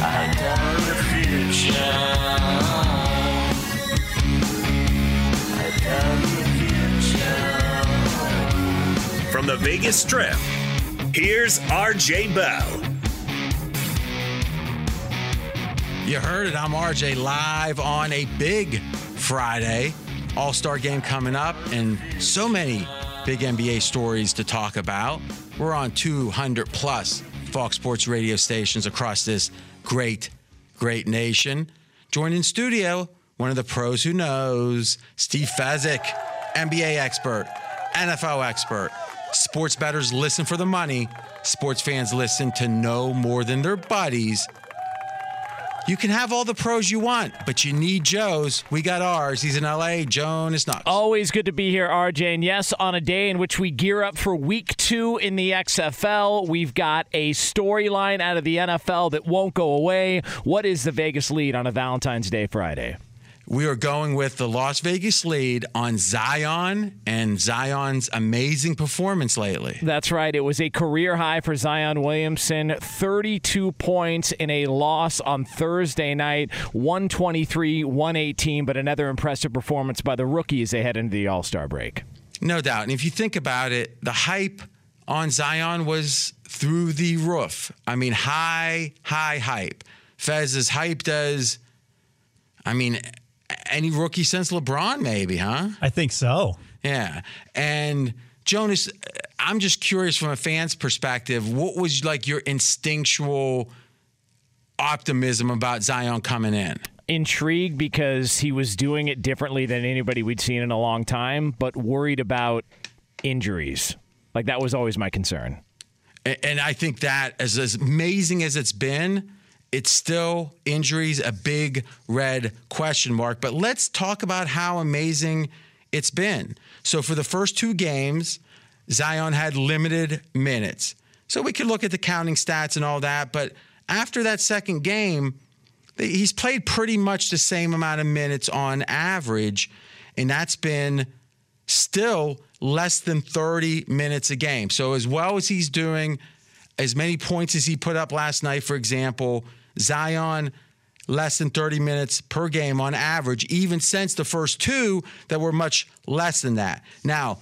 From the Vegas Strip, here's RJ Bell. You heard it. I'm RJ live on a big Friday. All star game coming up, and so many big NBA stories to talk about. We're on 200 plus Fox Sports radio stations across this great, great nation. Joined in studio, one of the pros who knows, Steve Fezzik, NBA expert, NFL expert. Sports bettors listen for the money. Sports fans listen to know more than their buddies. You can have all the pros you want, but you need Joe's. We got ours. He's in LA. Jonas Knox. Always good to be here, RJ. And yes, on a day in which we gear up for week two in the XFL, we've got a storyline out of the NFL that won't go away. What is the Vegas lead on a Valentine's Day Friday? We are going with the Las Vegas lead on Zion and Zion's amazing performance lately. That's right. It was a career high for Zion Williamson 32 points in a loss on Thursday night, 123 118, but another impressive performance by the rookie as they head into the All Star break. No doubt. And if you think about it, the hype on Zion was through the roof. I mean, high, high hype. Fez is hyped as, I mean, any rookie since LeBron, maybe, huh? I think so. Yeah. And Jonas, I'm just curious from a fan's perspective, what was like your instinctual optimism about Zion coming in? Intrigued because he was doing it differently than anybody we'd seen in a long time, but worried about injuries. Like that was always my concern. And I think that as, as amazing as it's been, it's still injuries, a big red question mark. But let's talk about how amazing it's been. So for the first two games, Zion had limited minutes. So we could look at the counting stats and all that. But after that second game, he's played pretty much the same amount of minutes on average. And that's been still less than 30 minutes a game. So, as well as he's doing, as many points as he put up last night, for example, Zion less than 30 minutes per game on average, even since the first two that were much less than that. Now,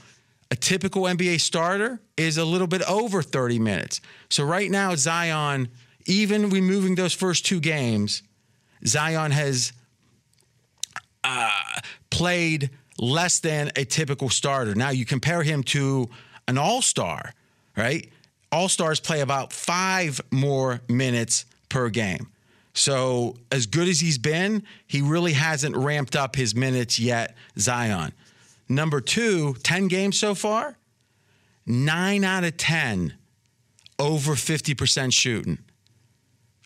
a typical NBA starter is a little bit over 30 minutes. So right now, Zion, even removing those first two games, Zion has uh, played less than a typical starter. Now you compare him to an all star, right? All stars play about five more minutes per game. So, as good as he's been, he really hasn't ramped up his minutes yet, Zion. Number two, 10 games so far, nine out of 10 over 50% shooting.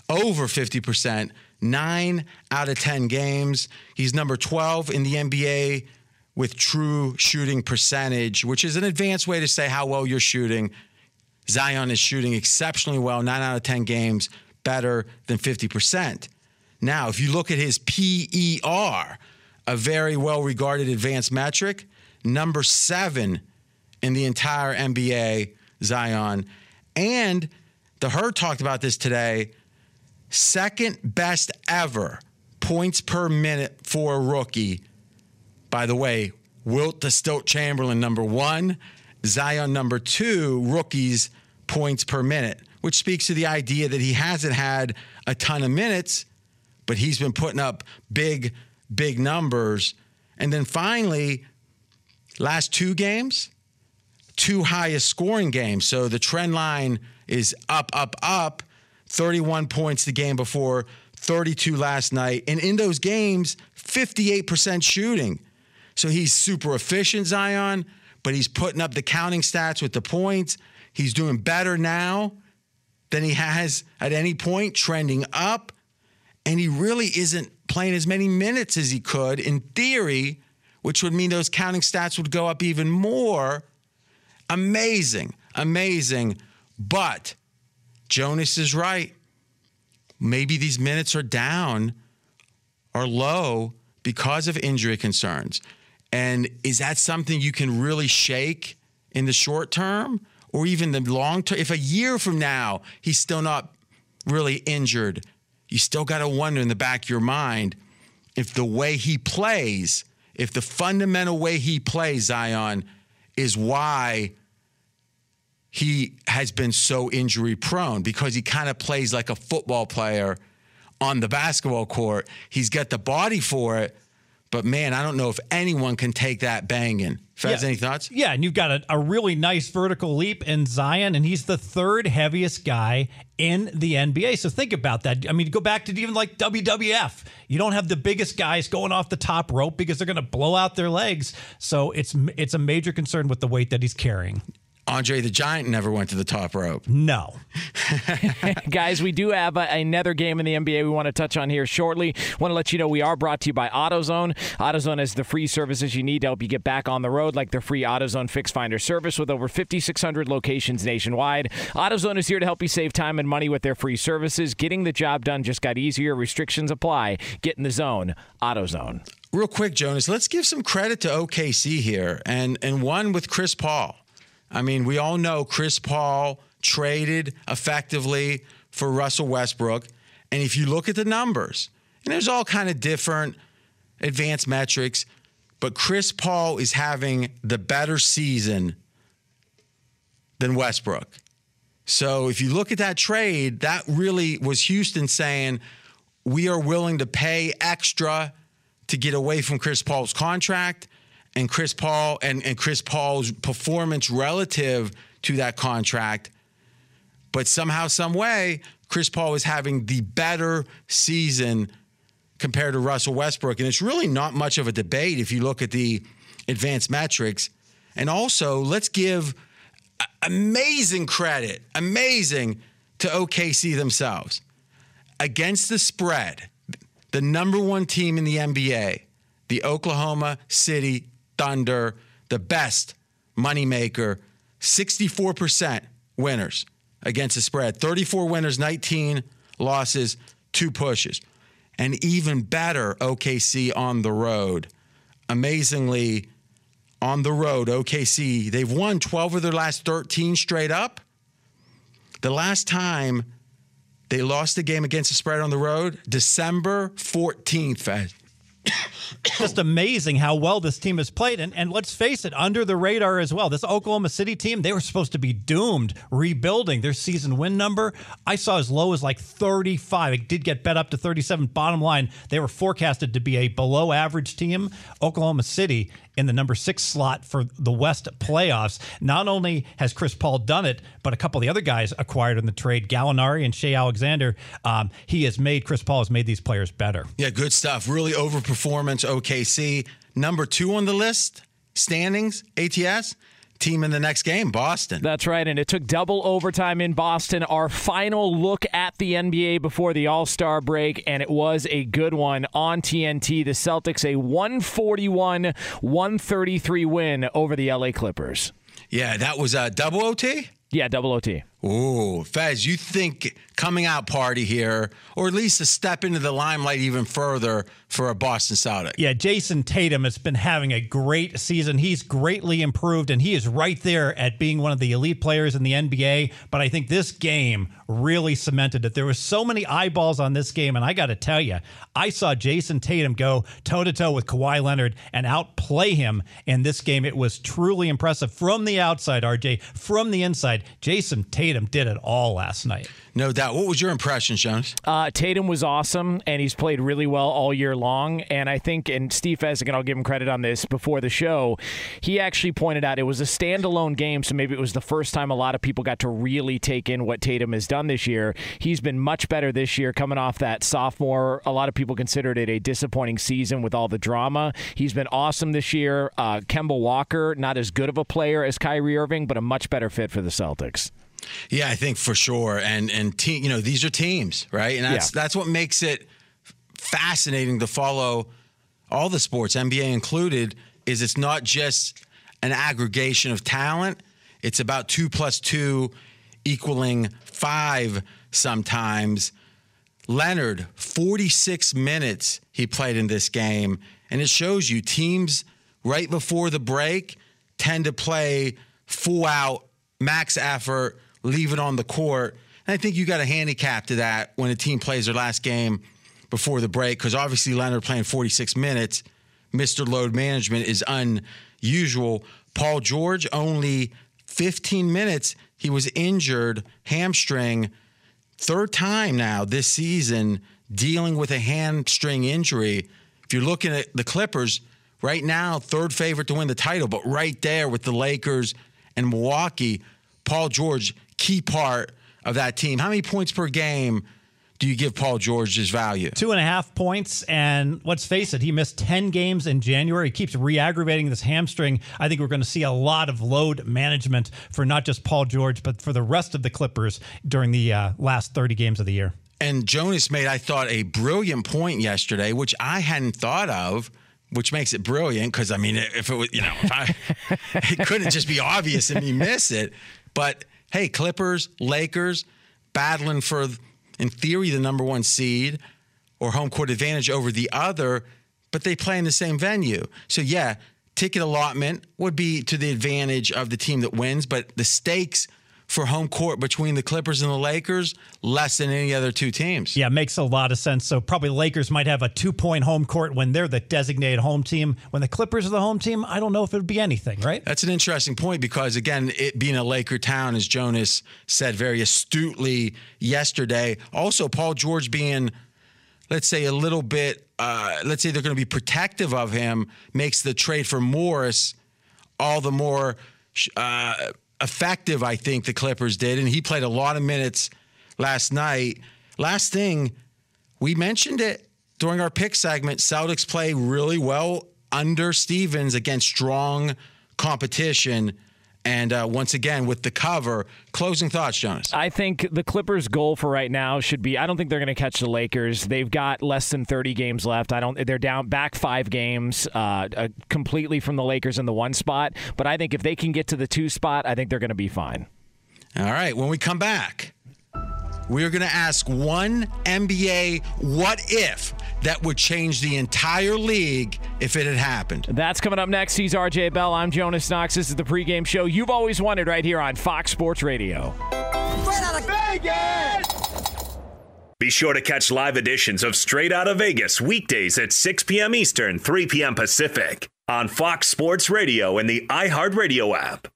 Over 50%, nine out of 10 games. He's number 12 in the NBA with true shooting percentage, which is an advanced way to say how well you're shooting. Zion is shooting exceptionally well, nine out of 10 games, better than 50%. Now, if you look at his PER, a very well regarded advanced metric, number seven in the entire NBA, Zion. And the Herd talked about this today second best ever points per minute for a rookie. By the way, Wilt the Stilt Chamberlain, number one, Zion, number two, rookies points per minute which speaks to the idea that he hasn't had a ton of minutes, but he's been putting up big, big numbers. And then finally, last two games, two highest scoring games. So the trend line is up, up, up. 31 points the game before, 32 last night. And in those games, 58% shooting. So he's super efficient, Zion, but he's putting up the counting stats with the points. He's doing better now than he has at any point, trending up. And he really isn't playing as many minutes as he could in theory, which would mean those counting stats would go up even more. Amazing, amazing. But Jonas is right. Maybe these minutes are down or low because of injury concerns. And is that something you can really shake in the short term? Or even the long term, if a year from now he's still not really injured, you still got to wonder in the back of your mind if the way he plays, if the fundamental way he plays, Zion, is why he has been so injury prone because he kind of plays like a football player on the basketball court. He's got the body for it, but man, I don't know if anyone can take that banging. Fez, yeah. any thoughts? Yeah, and you've got a, a, really nice vertical leap in Zion, and he's the third heaviest guy in the NBA. So think about that. I mean, go back to even like WWF. You don't have the biggest guys going off the top rope because they're going to blow out their legs. So it's it's a major concern with the weight that he's carrying. Andre the Giant never went to the top rope. No. Guys, we do have a, another game in the NBA we want to touch on here shortly. Want to let you know we are brought to you by AutoZone. AutoZone has the free services you need to help you get back on the road, like their free AutoZone Fix Finder service with over 5,600 locations nationwide. AutoZone is here to help you save time and money with their free services. Getting the job done just got easier. Restrictions apply. Get in the zone. AutoZone. Real quick, Jonas, let's give some credit to OKC here, and and one with Chris Paul. I mean, we all know Chris Paul traded effectively for Russell Westbrook. And if you look at the numbers, and there's all kind of different advanced metrics, but Chris Paul is having the better season than Westbrook. So if you look at that trade, that really was Houston saying, we are willing to pay extra to get away from Chris Paul's contract and Chris Paul and, and Chris Paul's performance relative to that contract. But somehow, some way, Chris Paul is having the better season compared to Russell Westbrook. And it's really not much of a debate if you look at the advanced metrics. And also, let's give amazing credit, amazing to OKC themselves. Against the spread, the number one team in the NBA, the Oklahoma City Thunder, the best moneymaker, 64% winners against the spread, 34 winners, 19 losses, two pushes. And even better, OKC on the road. Amazingly, on the road, OKC. They've won 12 of their last 13 straight up. The last time they lost a game against the spread on the road, December 14th, Fed. Just amazing how well this team has played. And, and let's face it, under the radar as well. This Oklahoma City team, they were supposed to be doomed rebuilding their season win number. I saw as low as like 35. It did get bet up to 37. Bottom line, they were forecasted to be a below average team. Oklahoma City in the number six slot for the West playoffs. Not only has Chris Paul done it, but a couple of the other guys acquired in the trade, Gallinari and Shai Alexander. Um, he has made Chris Paul has made these players better. Yeah, good stuff. Really overperformance. OKC number two on the list standings. ATS team in the next game, Boston. That's right. And it took double overtime in Boston. Our final look at the NBA before the All Star break, and it was a good one on TNT. The Celtics, a 141 133 win over the LA Clippers. Yeah, that was a double OT? Yeah, double OT. Ooh, Fez, you think coming out party here, or at least a step into the limelight even further for a Boston Celtic? Yeah, Jayson Tatum has been having a great season. He's greatly improved, and he is right there at being one of the elite players in the NBA. But I think this game really cemented it. There were so many eyeballs on this game, and I got to tell you, I saw Jayson Tatum go toe to toe with Kawhi Leonard and outplay him in this game. It was truly impressive from the outside, RJ. From the inside, Jayson Tatum Tatum did it all last night. No doubt. What was your impression, Jonas? Uh, Tatum was awesome, and he's played really well all year long. And I think, and Steve Fezzik, and I'll give him credit on this before the show, he actually pointed out it was a standalone game, so maybe it was the first time a lot of people got to really take in what Tatum has done this year. He's been much better this year, coming off that sophomore. A lot of people considered it a disappointing season with all the drama. He's been awesome this year. Uh, Kemba Walker, not as good of a player as Kyrie Irving, but a much better fit for the Celtics. Yeah, I think for sure. And and team, you know, these are teams, right? And that's yeah. that's what makes it fascinating to follow all the sports, NBA included, is it's not just an aggregation of talent. It's about two plus two equaling five sometimes. Leonard, 46 minutes he played in this game. And it shows you teams right before the break tend to play full out, max effort, leave it on the court. And I think you got a handicap to that when a team plays their last game before the break because obviously Leonard playing 46 minutes, Mr. Load Management is unusual. Paul George only 15 minutes. He was injured, hamstring, third time now this season dealing with a hamstring injury. If you're looking at the Clippers, right now, third favorite to win the title, but right there with the Lakers and Milwaukee, Paul George key part of that team. How many points per game do you give Paul George's value? Two and a half points. And let's face it, he missed 10 games in January. He keeps re aggravating this hamstring. I think we're going to see a lot of load management for not just Paul George, but for the rest of the Clippers during the uh, last 30 games of the year. And Jonas made, I thought, a brilliant point yesterday, which I hadn't thought of which makes it brilliant because I mean, if it was, you know, I, it couldn't just be obvious and me miss it. But hey, Clippers, Lakers, battling for, in theory, the number one seed or home court advantage over the other, but they play in the same venue. So, yeah, ticket allotment would be to the advantage of the team that wins, but the stakes for home court between the Clippers and the Lakers less than any other two teams. Yeah, makes a lot of sense. So probably the Lakers might have a two point home court when they're the designated home team. When the Clippers are the home team, I don't know if it would be anything, right? That's an interesting point because again, it being a Laker town, as Jonas said very astutely yesterday. Also, Paul George being let's say a little bit uh, let's say they're going to be protective of him makes the trade for Morris all the more uh, effective, I think the Clippers did, and he played a lot of minutes last night. Last thing, we mentioned it during our pick segment. Celtics play really well under Stevens against strong competition. And uh, once again, with the cover, closing thoughts, Jonas. I think the Clippers' goal for right now should be. I don't think they're going to catch the Lakers. They've got less than 30 games left. I don't. They're down back five games uh, uh, completely from the Lakers in the one spot. But I think if they can get to the two spot, I think they're going to be fine. All right. When we come back, we're going to ask one NBA what if that would change the entire league if it had happened. That's coming up next. He's RJ Bell. I'm Jonas Knox. This is the pregame show you've always wanted right here on Fox Sports Radio. Straight out of Vegas! Be sure to catch live editions of Straight Out of Vegas weekdays at 6 p.m. Eastern, 3 p.m. Pacific on Fox Sports Radio and the iHeartRadio app.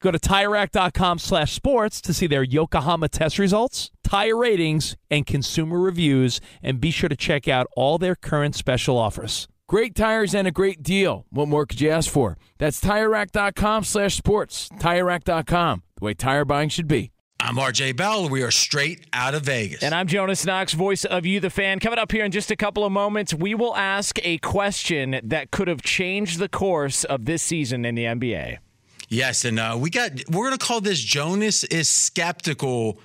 Go to TireRack.com slash sports to see their Yokohama test results, tire ratings, and consumer reviews, and be sure to check out all their current special offers. Great tires and a great deal. What more could you ask for? That's TireRack.com slash sports. TireRack.com, the way tire buying should be. I'm RJ Bell. We are straight out of Vegas. And I'm Jonas Knox, voice of You, the fan. Coming up here in just a couple of moments, we will ask a question that could have changed the course of this season in the NBA. Yes, and uh, we got we're gonna call this Jonas is skeptical.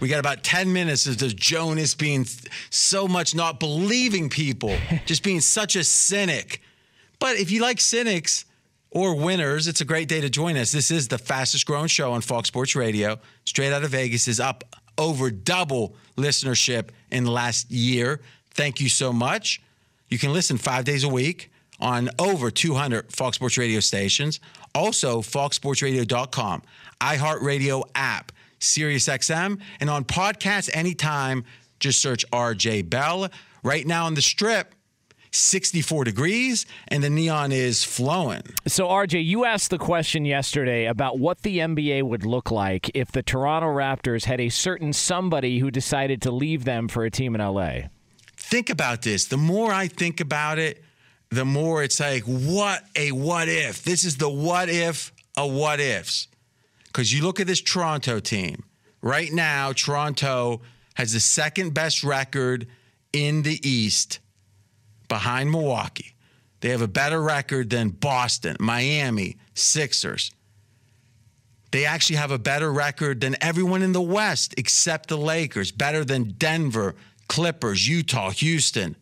We got about ten minutes of the Jonas being so much not believing people, just being such a cynic. But if you like cynics or winners, it's a great day to join us. This is the fastest growing show on Fox Sports Radio. Straight out of Vegas is up over double listenership in the last year. Thank you so much. You can listen five days a week on over 200 Fox Sports Radio stations. Also, foxsportsradio.com, iHeartRadio app, SiriusXM, and on podcasts anytime, just search RJ Bell. Right now on the strip, 64 degrees and the neon is flowing. So, RJ, you asked the question yesterday about what the NBA would look like if the Toronto Raptors had a certain somebody who decided to leave them for a team in LA. think about this. The more I think about it, the more it's like, what a what if. This is the what if of what ifs. Because you look at this Toronto team. Right now, Toronto has the second best record in the East behind Milwaukee. They have a better record than Boston, Miami, Sixers. They actually have a better record than everyone in the West except the Lakers, better than Denver, Clippers, Utah, Houston.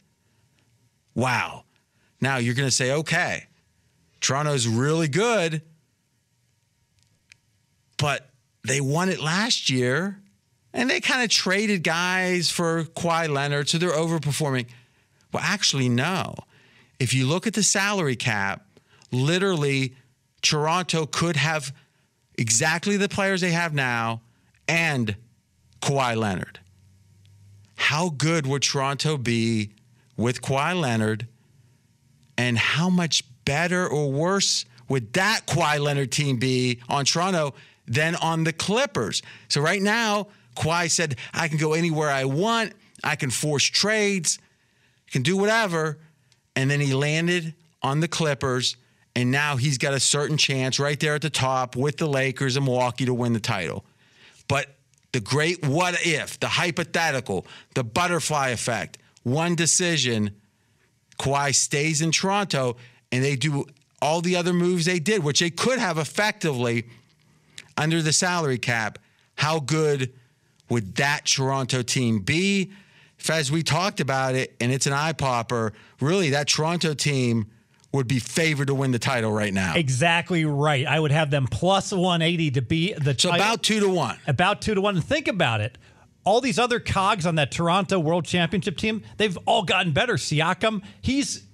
Wow. Now you're going to say, okay, Toronto's really good, but they won it last year and they kind of traded guys for Kawhi Leonard, so they're overperforming. Well, actually, no. If you look at the salary cap, literally, Toronto could have exactly the players they have now and Kawhi Leonard. How good would Toronto be with Kawhi Leonard? And how much better or worse would that Kawhi Leonard team be on Toronto than on the Clippers? So right now, Kawhi said, I can go anywhere I want. I can force trades, can do whatever. And then he landed on the Clippers. And now he's got a certain chance right there at the top with the Lakers and Milwaukee to win the title. But the great what if, the hypothetical, the butterfly effect, one decision, Kawhi stays in Toronto and they do all the other moves they did, which they could have effectively under the salary cap. How good would that Toronto team be? As we talked about it, and it's an eye popper, really, that Toronto team would be favored to win the title right now. Exactly right. I would have them plus 180 to be the So about two to one. About two to one. And think about it. All these other cogs on that Toronto World Championship team, they've all gotten better. Siakam, he's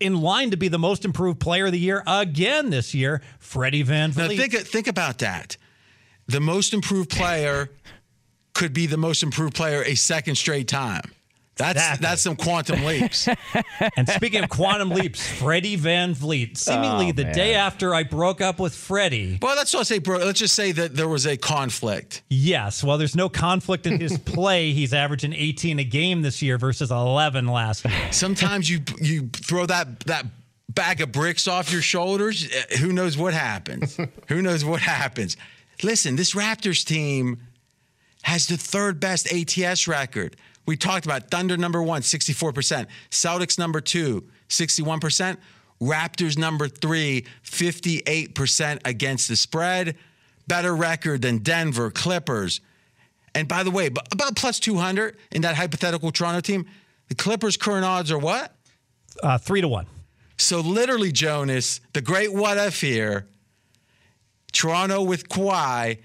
in line to be the most improved player of the year again this year. Freddie Van Now Vliet. think think about that. The most improved player could be the most improved player a second straight time. That's Exactly. that's some quantum leaps. and speaking of quantum leaps, Freddie VanVleet. Seemingly Oh, the man. day after I broke up with Freddie. well, let's not say, bro. Let's just say that there was a conflict. Yes, well, there's no conflict in his play. He's averaging 18 a game this year versus 11 last year. Sometimes you you throw that that bag of bricks off your shoulders. eh, Who knows what happens? Who knows what happens? Listen, this Raptors team has the third best ATS record. We talked about Thunder number one, 64%. Celtics number two, 61%. Raptors number three, 58% against the spread. Better record than Denver, Clippers. And by the way, about plus 200 in that hypothetical Toronto team, the Clippers' current odds are what? Uh, three to one. So literally, Jonas, the great what if here, Toronto with Kawhi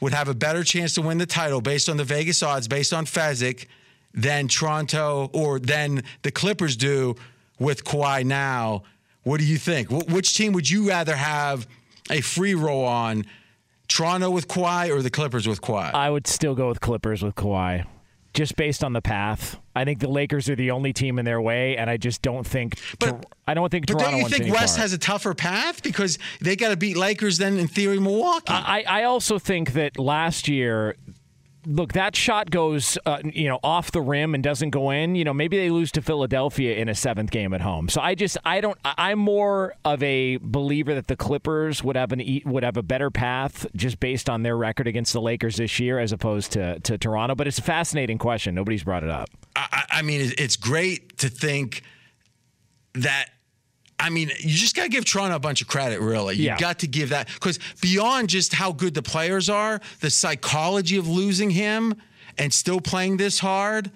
would have a better chance to win the title based on the Vegas odds, based on Fezzik, than Toronto or than the Clippers do with Kawhi now. What do you think? Wh- which team would you rather have a free roll on? Toronto with Kawhi or the Clippers with Kawhi? I would still go with Clippers with Kawhi, just based on the path. I think the Lakers are the only team in their way, and I just don't think. But- I don't think but Toronto don't you think West part. has a tougher path because they got to beat Lakers then in theory Milwaukee? I, I also think that last year, look, that shot goes, uh, you know, off the rim and doesn't go in. You know, maybe they lose to Philadelphia in a seventh game at home. So I just, I don't, I'm more of a believer that the Clippers would have an would have a better path just based on their record against the Lakers this year as opposed to to Toronto. But it's a fascinating question. Nobody's brought it up. I I mean, it's great to think that. I mean, you just got to give Toronto a bunch of credit, really. You Yeah. got to give that because beyond just how good the players are, the psychology of losing him and still playing this hard,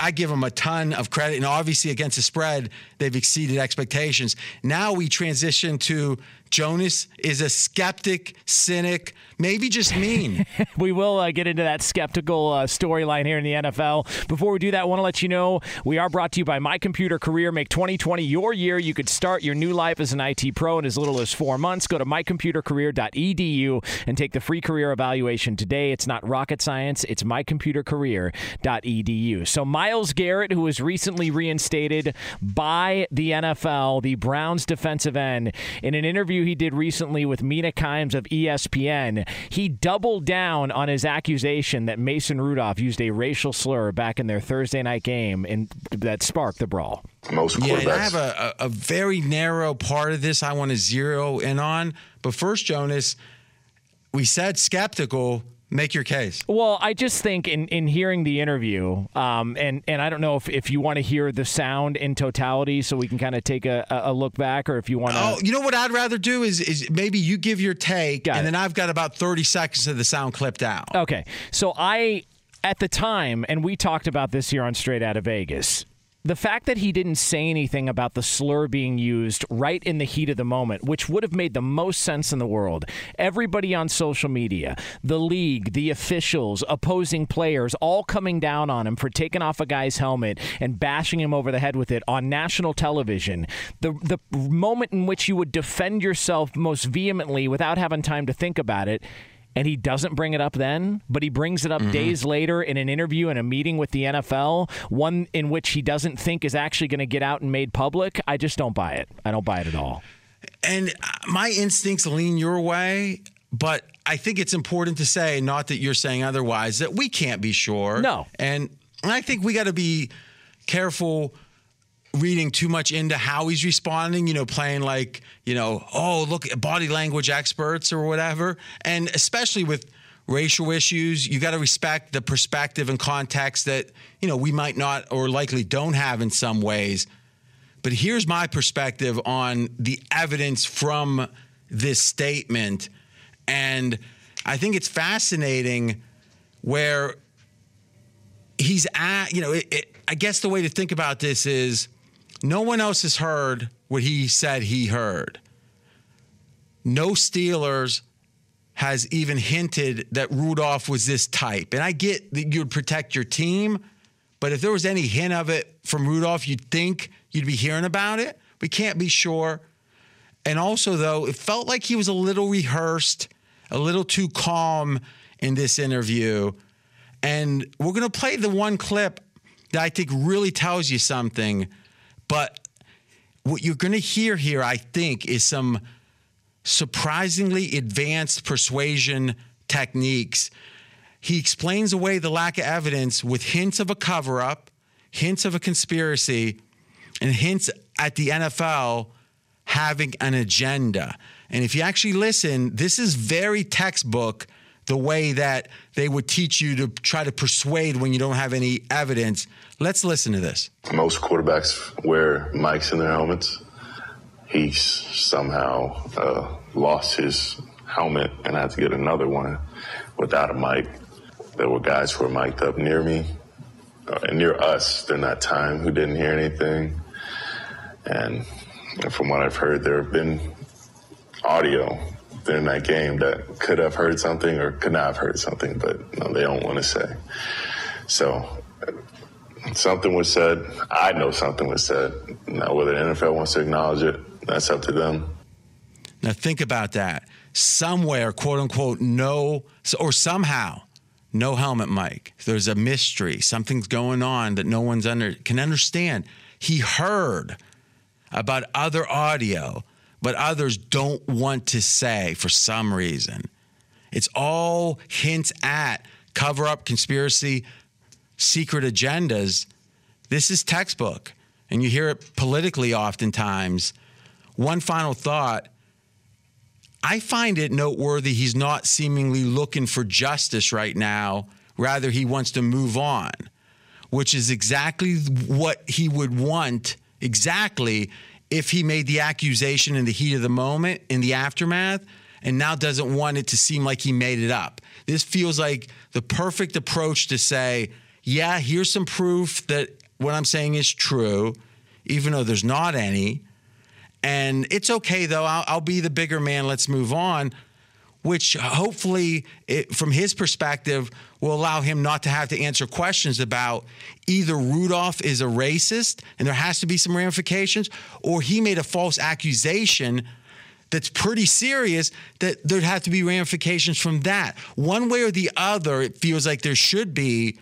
I give them a ton of credit. And obviously, against the spread, they've exceeded expectations. Now we transition to Jonas is a skeptic, cynic, maybe just mean. we will uh, get into that skeptical uh, storyline here in the NFL. Before we do that, I want to let you know we are brought to you by My Computer Career. Make 2020 your year. You could start your new life as an IT pro in as little as four months. Go to mycomputercareer.edu and take the free career evaluation today. It's not rocket science, it's mycomputercareer.edu. So, Myles Garrett, who was recently reinstated by the NFL, the Browns defensive end, in an interview interview he did recently with Mina Kimes of ESPN, he doubled down on his accusation that Mason Rudolph used a racial slur back in their Thursday night game and that sparked the brawl. Most Yeah, and I have a, a, a very narrow part of this I want to zero in on. But first, Jonas, we said skeptical. Make your case. Well, I just think in, in hearing the interview, um, and, and I don't know if, if you want to hear the sound in totality so we can kind of take a, a look back or if you want to. Oh, you know what I'd rather do is is maybe you give your take, Got and it. then I've got about thirty seconds of the sound clipped out. Okay. So I, at the time, and we talked about this here on Straight Out of Vegas. The fact that he didn't say anything about the slur being used right in the heat of the moment, which would have made the most sense in the world. Everybody on social media, the league, the officials, opposing players, all coming down on him for taking off a guy's helmet and bashing him over the head with it on national television. The the moment in which you would defend yourself most vehemently without having time to think about it and he doesn't bring it up then, but he brings it up days later in an interview in a meeting with the NFL, one in which he doesn't think is actually going to get out and made public, I just don't buy it. I don't buy it at all. And uh, my instincts lean your way, but I think it's important to say, not that you're saying otherwise, that we can't be sure. No. And I think we got to be careful reading too much into how he's responding, you know, playing like, you know, oh, look at body language experts or whatever. And especially with racial issues, you got to respect the perspective and context that, you know, we might not or likely don't have in some ways. But here's my perspective on the evidence from this statement. And I think it's fascinating where he's at, you know, it, it, I guess the way to think about this is no one else has heard what he said he heard. No Steelers has even hinted that Rudolph was this type. And I get that you'd protect your team, but if there was any hint of it from Rudolph, you'd think you'd be hearing about it. We can't be sure. And also, though, it felt like he was a little rehearsed, a little too calm in this interview. And we're going to play the one clip that I think really tells you something. But what you're going to hear here, I think, is some surprisingly advanced persuasion techniques. He explains away the lack of evidence with hints of a cover up, hints of a conspiracy, and hints at the NFL having an agenda. And if you actually listen, this is very textbook the way that they would teach you to try to persuade when you don't have any evidence. Let's listen to this. Most quarterbacks wear mics in their helmets. He somehow uh, lost his helmet and had to get another one without a mic. There were guys who were mic'd up near me uh, and near us during that time who didn't hear anything. And from what I've heard, there have been audio during that game that could have heard something or could not have heard something, but no, they don't want to say. So something was said. I know something was said. Now, whether the NFL wants to acknowledge it, that's up to them. Now think about that. Somewhere, quote unquote, no, or somehow, no helmet mic. There's a mystery. Something's going on that no one's under can understand. He heard about other audio, but others don't want to say for some reason. It's all hints at cover up conspiracy, secret agendas. This is textbook, and you hear it politically oftentimes. One final thought. I find it noteworthy he's not seemingly looking for justice right now. Rather, he wants to move on, which is exactly what he would want, exactly if he made the accusation in the heat of the moment, in the aftermath, and now doesn't want it to seem like he made it up. This feels like the perfect approach to say, yeah, here's some proof that what I'm saying is true, even though there's not any. And it's okay though. I'll, I'll be the bigger man. Let's move on. Which hopefully, it, from his perspective, will allow him not to have to answer questions about either Rudolph is a racist and there has to be some ramifications, or he made a false accusation that's pretty serious that there'd have to be ramifications from that. One way or the other, it feels like there should be.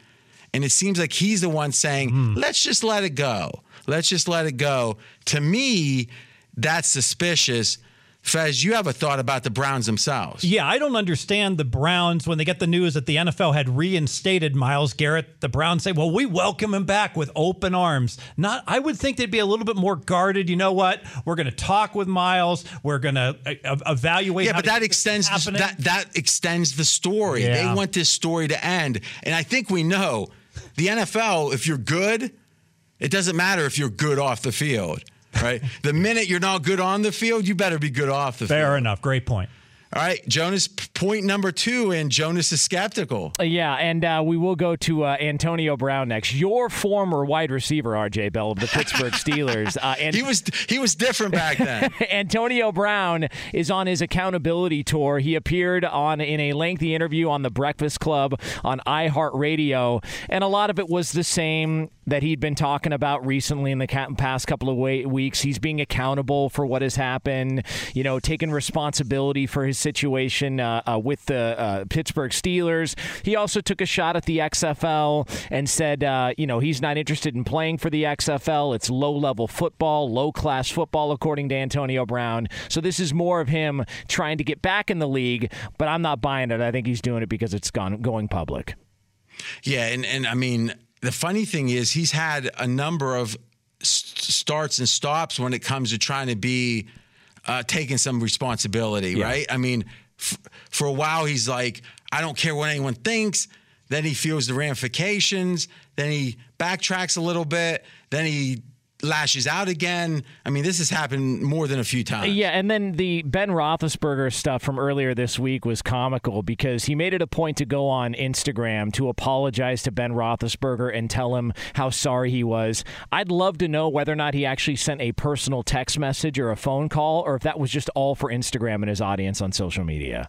And it seems like he's the one saying, hmm. let's just let it go. Let's just let it go. To me, that's suspicious. Fez, you have a thought about the Browns themselves. Yeah, I don't understand the Browns when they get the news that the NFL had reinstated Myles Garrett. The Browns say, "Well, we welcome him back with open arms." Not, I would think they'd be a little bit more guarded. You know what? We're going to talk with Myles. We're going to uh, evaluate. Yeah, but that extends that that extends the story. Yeah. They want this story to end, and I think we know the NFL. If you're good, it doesn't matter if you're good off the field, right? the minute you're not good on the field, you better be good off the field. Fair enough. Great point. All right, Jonas. Point number two, and Jonas is skeptical. Uh, Yeah, and uh, we will go to uh, Antonio Brown next. Your former wide receiver, RJ Bell of the Pittsburgh Steelers. Uh, and He was he was different back then. Antonio Brown is on his accountability tour. He appeared on in a lengthy interview on the Breakfast Club on iHeartRadio, and a lot of it was the same that he'd been talking about recently in the past couple of weeks. He's being accountable for what has happened, you know, taking responsibility for his situation uh, uh, with the uh, Pittsburgh Steelers. He also took a shot at the XFL and said, you know, he's not interested in playing for the XFL. It's low level football, low class football, according to Antonio Brown. So this is more of him trying to get back in the league, but I'm not buying it. I think he's doing it because it's gone going public. Yeah, and and I mean the funny thing is he's had a number of st- starts and stops when it comes to trying to be uh, taking some responsibility, right? I mean, f- for a while he's like, I don't care what anyone thinks. Then he feels the ramifications. Then he backtracks a little bit. Then he lashes out again. I mean, this has happened more than a few times. Yeah, and then the Ben Roethlisberger stuff from earlier this week was comical because he made it a point to go on Instagram to apologize to Ben Roethlisberger and tell him how sorry he was. I'd love to know whether or not he actually sent a personal text message or a phone call, or if that was just all for Instagram and his audience on social media.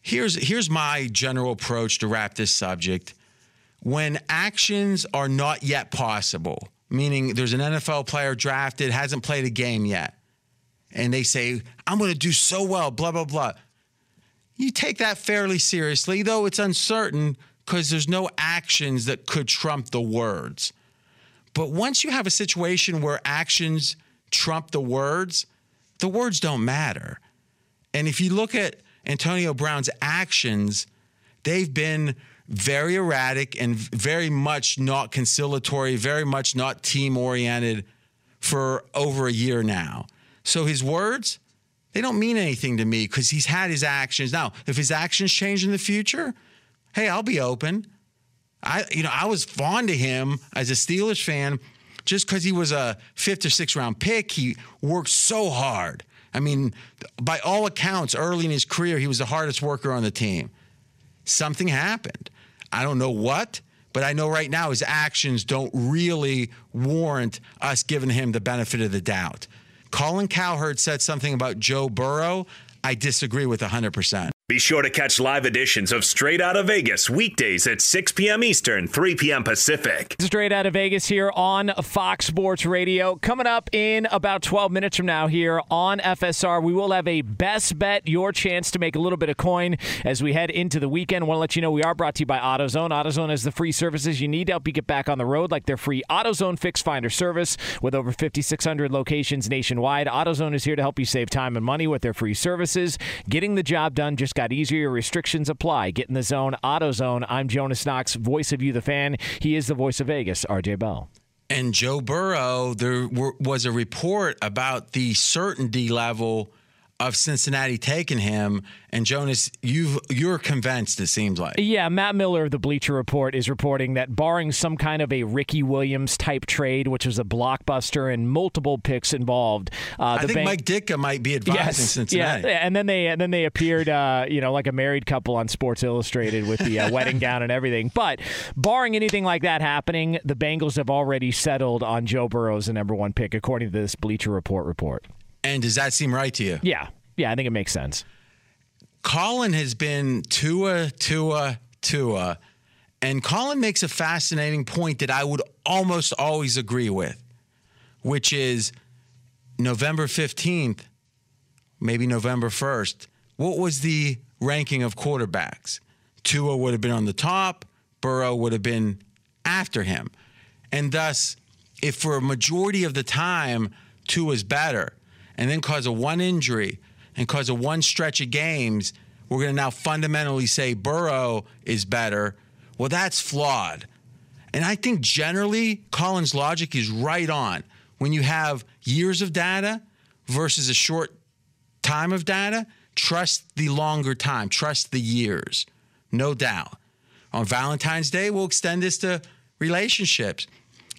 Here's here's my general approach to wrap this subject. When actions are not yet possible, meaning there's an NFL player drafted, hasn't played a game yet, and they say, I'm going to do so well, blah, blah, blah. You take that fairly seriously, though it's uncertain because there's no actions that could trump the words. But once you have a situation where actions trump the words, the words don't matter. And if you look at Antonio Brown's actions, they've been very erratic and very much not conciliatory, very much not team oriented for over a year now. So his words, they don't mean anything to me because he's had his actions. Now, if his actions change in the future, hey, I'll be open. I, you know, I was fond of him as a Steelers fan just because he was a fifth or sixth round pick. He worked so hard. I mean, by all accounts, early in his career, he was the hardest worker on the team. Something happened. I don't know what, but I know right now his actions don't really warrant us giving him the benefit of the doubt. Colin Cowherd said something about Joe Burrow. I disagree with 100%. Be sure to catch live editions of Straight Out of Vegas weekdays at 6 p.m. Eastern, 3 p.m. Pacific. Straight out of Vegas here on Fox Sports Radio. Coming up in about 12 minutes from now here on FSR, we will have a best bet, your chance to make a little bit of coin as we head into the weekend. I want to let you know we are brought to you by AutoZone. AutoZone has the free services you need to help you get back on the road, like their free AutoZone Fix Finder service with over 5,600 locations nationwide. AutoZone is here to help you save time and money with their free services. Getting the job done just got easier. Restrictions apply. Get in the zone. AutoZone. I'm Jonas Knox, voice of you, the fan. He is the voice of Vegas, RJ Bell. And Joe Burrow, there were, was a report about the certainty level of Cincinnati taking him. And Jonas, you you're convinced. It seems like. Yeah, Matt Miller of the Bleacher Report is reporting that barring some kind of a Ricky Williams type trade, which was a blockbuster and multiple picks involved, uh, I think bank- Mike Ditka might be advising Yes, Cincinnati. yeah, and then they and then they appeared, uh, you know, like a married couple on Sports Illustrated with the uh, wedding gown and everything. But barring anything like that happening, the Bengals have already settled on Joe Burrow as the number one pick, according to this Bleacher Report report. And does that seem right to you? Yeah, yeah, I think it makes sense. Colin has been Tua, Tua, Tua. And Colin makes a fascinating point that I would almost always agree with, which is November 15th, maybe November 1st, what was the ranking of quarterbacks? Tua would have been on the top, Burrow would have been after him. And thus, if for a majority of the time Tua's better, and then cause of one injury, and because of one stretch of games, we're going to now fundamentally say Burrow is better. Well, that's flawed. And I think generally Colin's logic is right on. When you have years of data versus a short time of data, trust the longer time, trust the years, no doubt. On Valentine's Day, we'll extend this to relationships.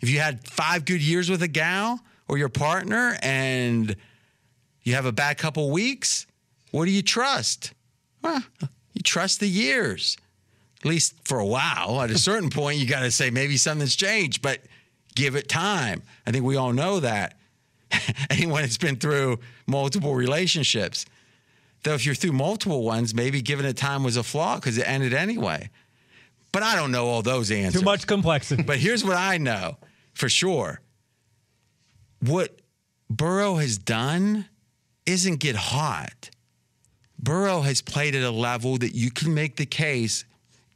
If you had five good years with a gal or your partner and you have a bad couple weeks, what do you trust? Well, you trust the years, at least for a while. At a certain point, you got to say maybe something's changed, but give it time. I think we all know that. Anyone that's been through multiple relationships. Though, if you're through multiple ones, maybe giving it time was a flaw because it ended anyway. But I don't know all those answers. Too much complexity. But here's what I know for sure what Burrow has done isn't get hot. Burrow has played at a level that you can make the case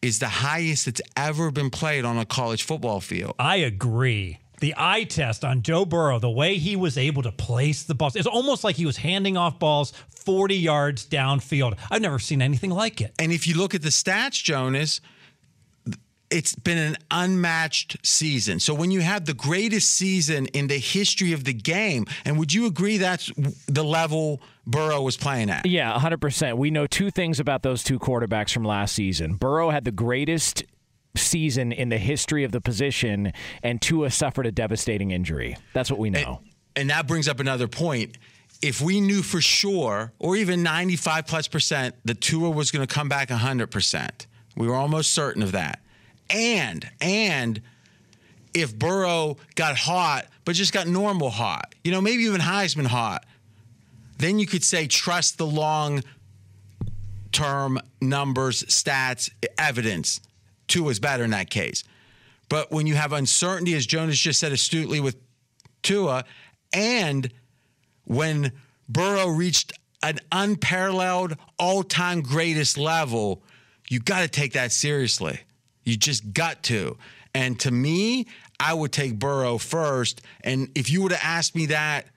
is the highest that's ever been played on a college football field. I agree. The eye test on Joe Burrow, the way he was able to place the balls, it's almost like he was handing off balls 40 yards downfield. I've never seen anything like it. And if you look at the stats, Jonas, it's been an unmatched season. So when you have the greatest season in the history of the game, and would you agree that's the level Burrow was playing at? Yeah, 100%. We know two things about those two quarterbacks from last season. Burrow had the greatest season in the history of the position, and Tua suffered a devastating injury. That's what we know. And, and that brings up another point. If we knew for sure, or even 95 plus percent, that Tua was going to come back 100%, we were almost certain of that and and if Burrow got hot, but just got normal hot, you know, maybe even Heisman hot, then you could say trust the long term numbers, stats, evidence. Tua is better in that case. But when you have uncertainty, as Jonas just said astutely with Tua, and when Burrow reached an unparalleled all time greatest level, you got to take that seriously. You just got to. And to me, I would take Burrow first. And if you would have asked me that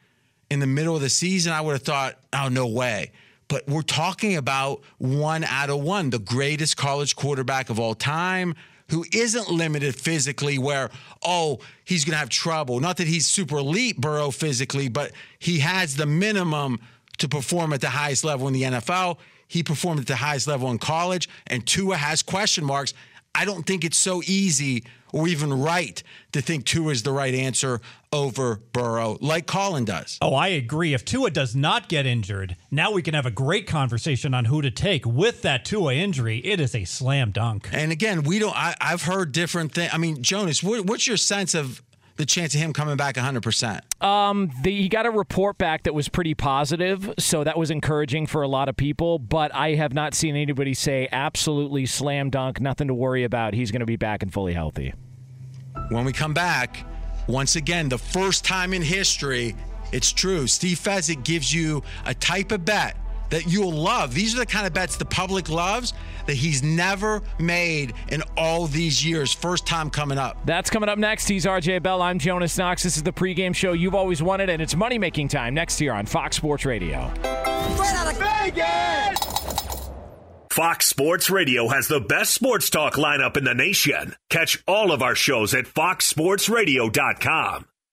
in the middle of the season, I would have thought, oh, no way. But we're talking about one out of one, the greatest college quarterback of all time, who isn't limited physically, where, oh, he's going to have trouble. Not that he's super elite, Burrow, physically, but he has the minimum to perform at the highest level in the NFL. He performed at the highest level in college, and Tua has question marks. I don't think it's so easy or even right to think Tua is the right answer over Burrow, like Colin does. Oh, I agree. If Tua does not get injured, now we can have a great conversation on who to take. With that Tua injury, it is a slam dunk. And again, we don't. I, have heard different things. I mean, Jonas, what, what's your sense of the chance of him coming back 100%? Um, the, he got a report back that was pretty positive, so that was encouraging for a lot of people. But I have not seen anybody say absolutely slam dunk, nothing to worry about. He's going to be back and fully healthy. When we come back, once again, the first time in history, it's true. Steve Fezzik gives you a type of bet that you'll love. These are the kind of bets the public loves that he's never made in all these years. First time coming up. That's coming up next. He's RJ Bell. I'm Jonas Knox. This is the pregame show you've always wanted, and it's money making time next year on Fox Sports Radio. Right out of Vegas! Fox Sports Radio has the best sports talk lineup in the nation. Catch all of our shows at foxsportsradio.com.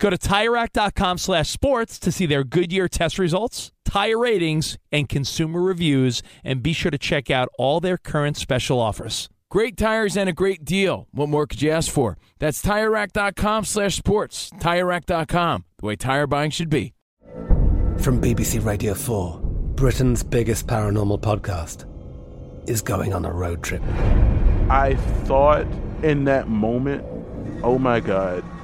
Go to TireRack.com slash sports to see their Goodyear test results, tire ratings, and consumer reviews, and be sure to check out all their current special offers. Great tires and a great deal. What more could you ask for? That's TireRack.com slash sports. TireRack.com, the way tire buying should be. From BBC Radio 4, Britain's biggest paranormal podcast is going on a road trip. I thought in that moment, oh my God,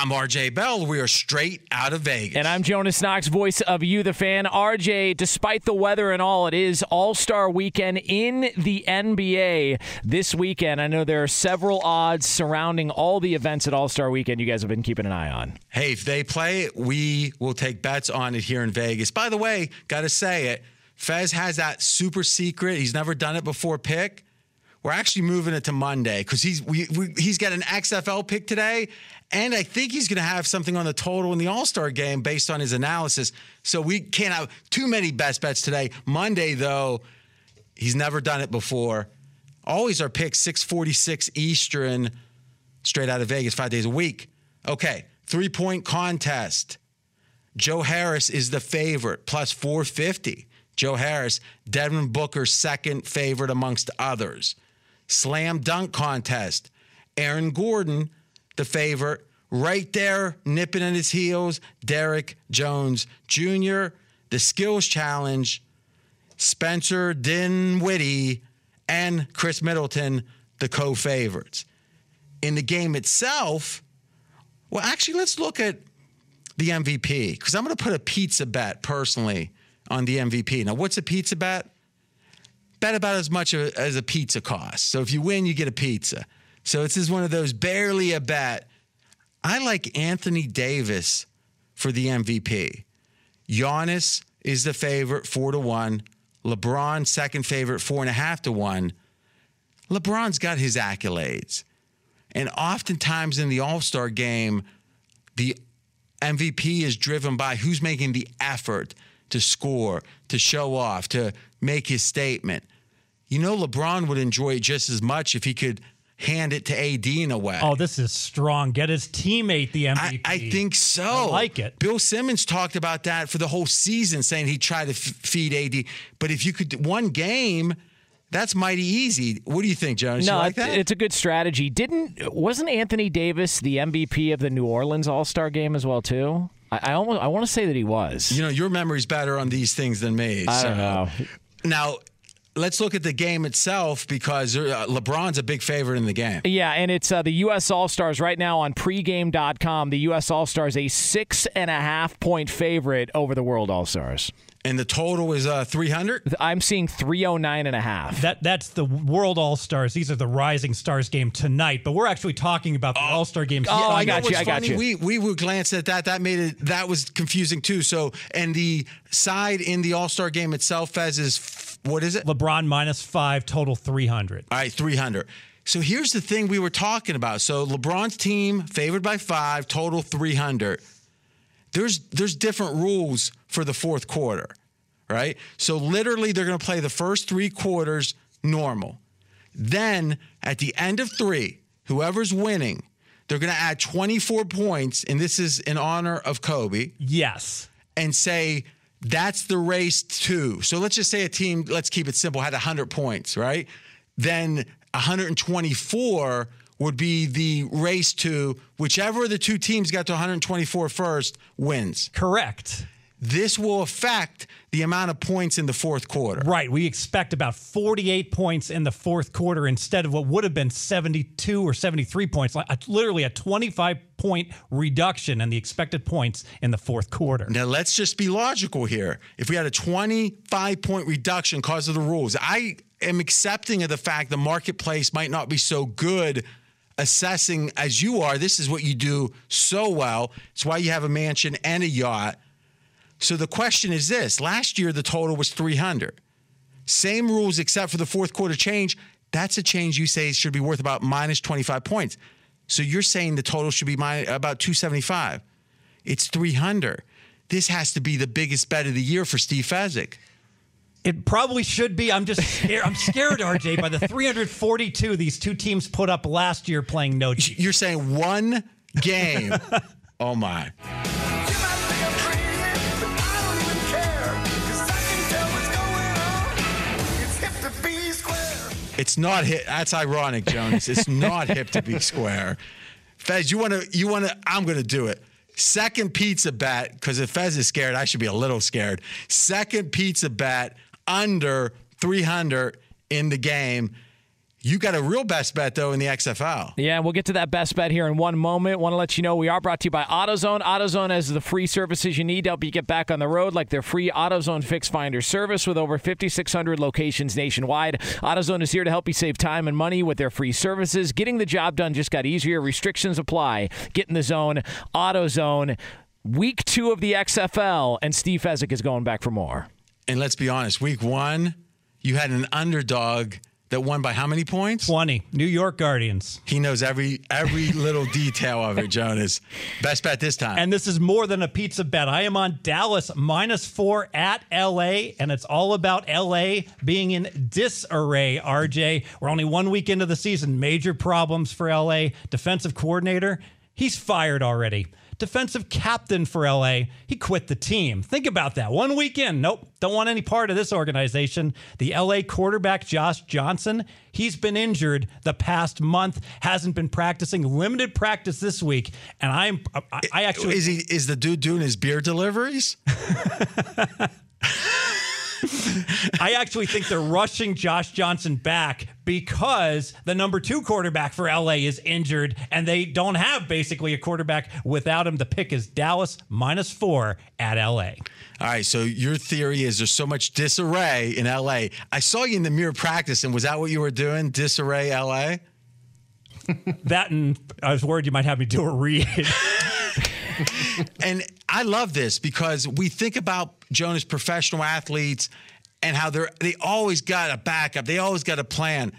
I'm RJ Bell. We are straight out of Vegas. And I'm Jonas Knox, voice of You, the fan. RJ, despite the weather and all, it is All Star weekend in the NBA this weekend. I know there are several odds surrounding all the events at All Star weekend you guys have been keeping an eye on. Hey, if they play it, we will take bets on it here in Vegas. By the way, got to say it, Fez has that super secret, he's never done it before pick. We're actually moving it to Monday because he's we, we, he's got an XFL pick today, and I think he's going to have something on the total in the All Star game based on his analysis. So we can't have too many best bets today. Monday though, he's never done it before. Always our pick 646 Eastern, straight out of Vegas, five days a week. Okay, three point contest. Joe Harris is the favorite, plus 450. Joe Harris, Devin Booker's second favorite amongst others. Slam dunk contest. Aaron Gordon, the favorite, right there, nipping at his heels. Derrick Jones Jr., the skills challenge. Spencer Dinwiddie and Khris Middleton, the co favorites. In the game itself, well, actually, let's look at the MVP because I'm going to put a pizza bet personally on the MVP. Now, what's a pizza bet? Bet about as much as a pizza costs. So if you win, you get a pizza. So this is one of those barely a bet. I like Anthony Davis for the MVP. Giannis is the favorite, four to one. LeBron, second favorite, four and a half to one. LeBron's got his accolades. And oftentimes in the All Star game, the MVP is driven by who's making the effort to score, to show off, to make his statement. You know, LeBron would enjoy it just as much if he could hand it to AD in a way. Oh, this is strong. Get his teammate the MVP. I, I think so. I like it. Bill Simmons talked about that for the whole season, saying he tried to f- feed AD. But if you could one game, that's mighty easy. What do you think, Jonas? No, you like that? it's a good strategy. Didn't wasn't Anthony Davis the MVP of the New Orleans All Star game as well too? I, I almost I want to say that he was. You know, your memory's better on these things than me. I so. don't know. Now, let's look at the game itself because uh, LeBron's a big favorite in the game. Yeah, and it's uh, the U.S. All Stars right now on pregame.com. The U.S. All Stars a six and a half point favorite over the World All Stars. And the total is uh, 300? I'm seeing 309 and a half. That that's the World All Stars. These are the Rising Stars game tonight, but we're actually talking about the All Star game. Oh, I got you. what's I got funny? you. We we would glance at that. That made it. That was confusing too. So, and the side in the All Star game itself, Fez is f- what is it? LeBron minus five, total 300. All right, 300. So here's the thing we were talking about. So LeBron's team favored by five, total 300. There's there's different rules for the fourth quarter, right? So literally they're going to play the first three quarters normal. Then at the end of three, whoever's winning, they're going to add 24 points, and this is in honor of Kobe. Yes. And say that's the race to. So let's just say a team, let's keep it simple, had 100 points, right? Then 124 would be the race to whichever of the two teams got to 124 first wins. Correct. This will affect the amount of points in the fourth quarter. Right. We expect about 48 points in the fourth quarter instead of what would have been 72 or 73 points, like a, literally a 25 point reduction in the expected points in the fourth quarter. Now, let's just be logical here. If we had a 25 point reduction because of the rules, I am accepting of the fact the marketplace might not be so good assessing as you are. This is what you do so well. It's why you have a mansion and a yacht. So the question is this last year, the total was 300. Same rules except for the fourth quarter change. That's a change you say should be worth about minus 25 points. So you're saying the total should be about 275. It's 300. This has to be the biggest bet of the year for Steve Fezzik. It probably should be. I'm just scared. I'm scared, RJ, by the 342 these two teams put up last year playing no. You're saying one game. oh my. It's not hip. That's ironic, Jonas. It's not hip to be square. Fez, you want to? You want to? I'm going to do it. Second pizza bet because if Fez is scared, I should be a little scared. Second pizza bet under 300 in the game. You got a real best bet though in the XFL. Yeah, we'll get to that best bet here in one moment. Want to let you know we are brought to you by AutoZone. AutoZone has the free services you need to help you get back on the road, like their free AutoZone Fix Finder service with over 5,600 locations nationwide. AutoZone is here to help you save time and money with their free services. Getting the job done just got easier. Restrictions apply. Get in the zone. AutoZone. Week two of the XFL, and Steve Fezzik is going back for more. And let's be honest, week one, you had an underdog that won by how many points? 20. New York Guardians. He knows every every little detail of it, Jonas. Best bet this time. And this is more than a pizza bet. I am on Dallas minus four at LA, and it's all about LA being in disarray, RJ. We're only one week into the season. Major problems for LA. Defensive coordinator, he's fired already defensive captain for LA. He quit the team. Think about that. One weekend. Nope. Don't want any part of this organization. The LA quarterback, Josh Johnson, he's been injured the past month, hasn't been practicing, limited practice this week. And I'm, I, I actually. Is he, is the dude doing his beer deliveries? I actually think they're rushing Josh Johnson back because the number two quarterback for LA is injured and they don't have basically a quarterback without him. The pick is Dallas minus four at LA. All right, so your theory is there's so much disarray in LA. I saw you in the mirror practice, and was that what you were doing? Disarray LA? that and uh, I was worried you might have me do a read. and I love this because we think about Jonas professional athletes and how they're they always got a backup, they always got a plan.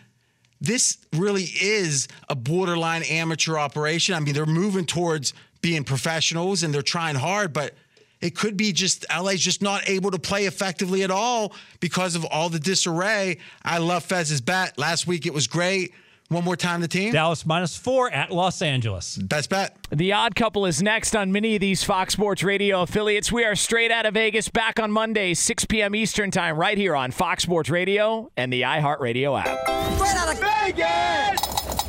This really is a borderline amateur operation. I mean, they're moving towards being professionals and they're trying hard, but it could be just LA's just not able to play effectively at all because of all the disarray. I love Fez's bet. Last week it was great. One more time, the team. Dallas minus four at Los Angeles. Best bet. The Odd Couple is next on many of these Fox Sports Radio affiliates. We are straight out of Vegas, back on Monday, 6 p.m. Eastern Time, right here on Fox Sports Radio and the iHeartRadio app. Straight out of Vegas!